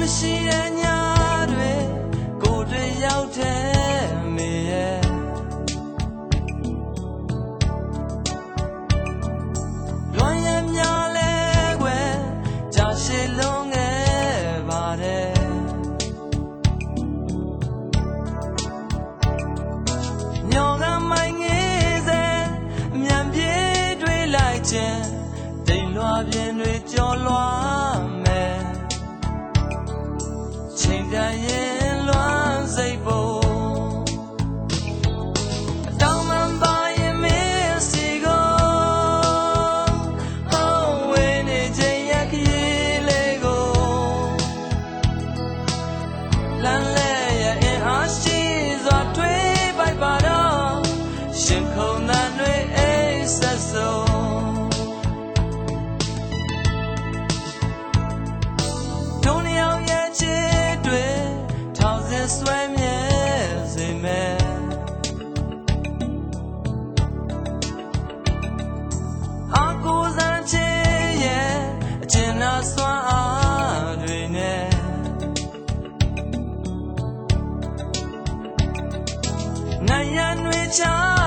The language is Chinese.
Merci. and which are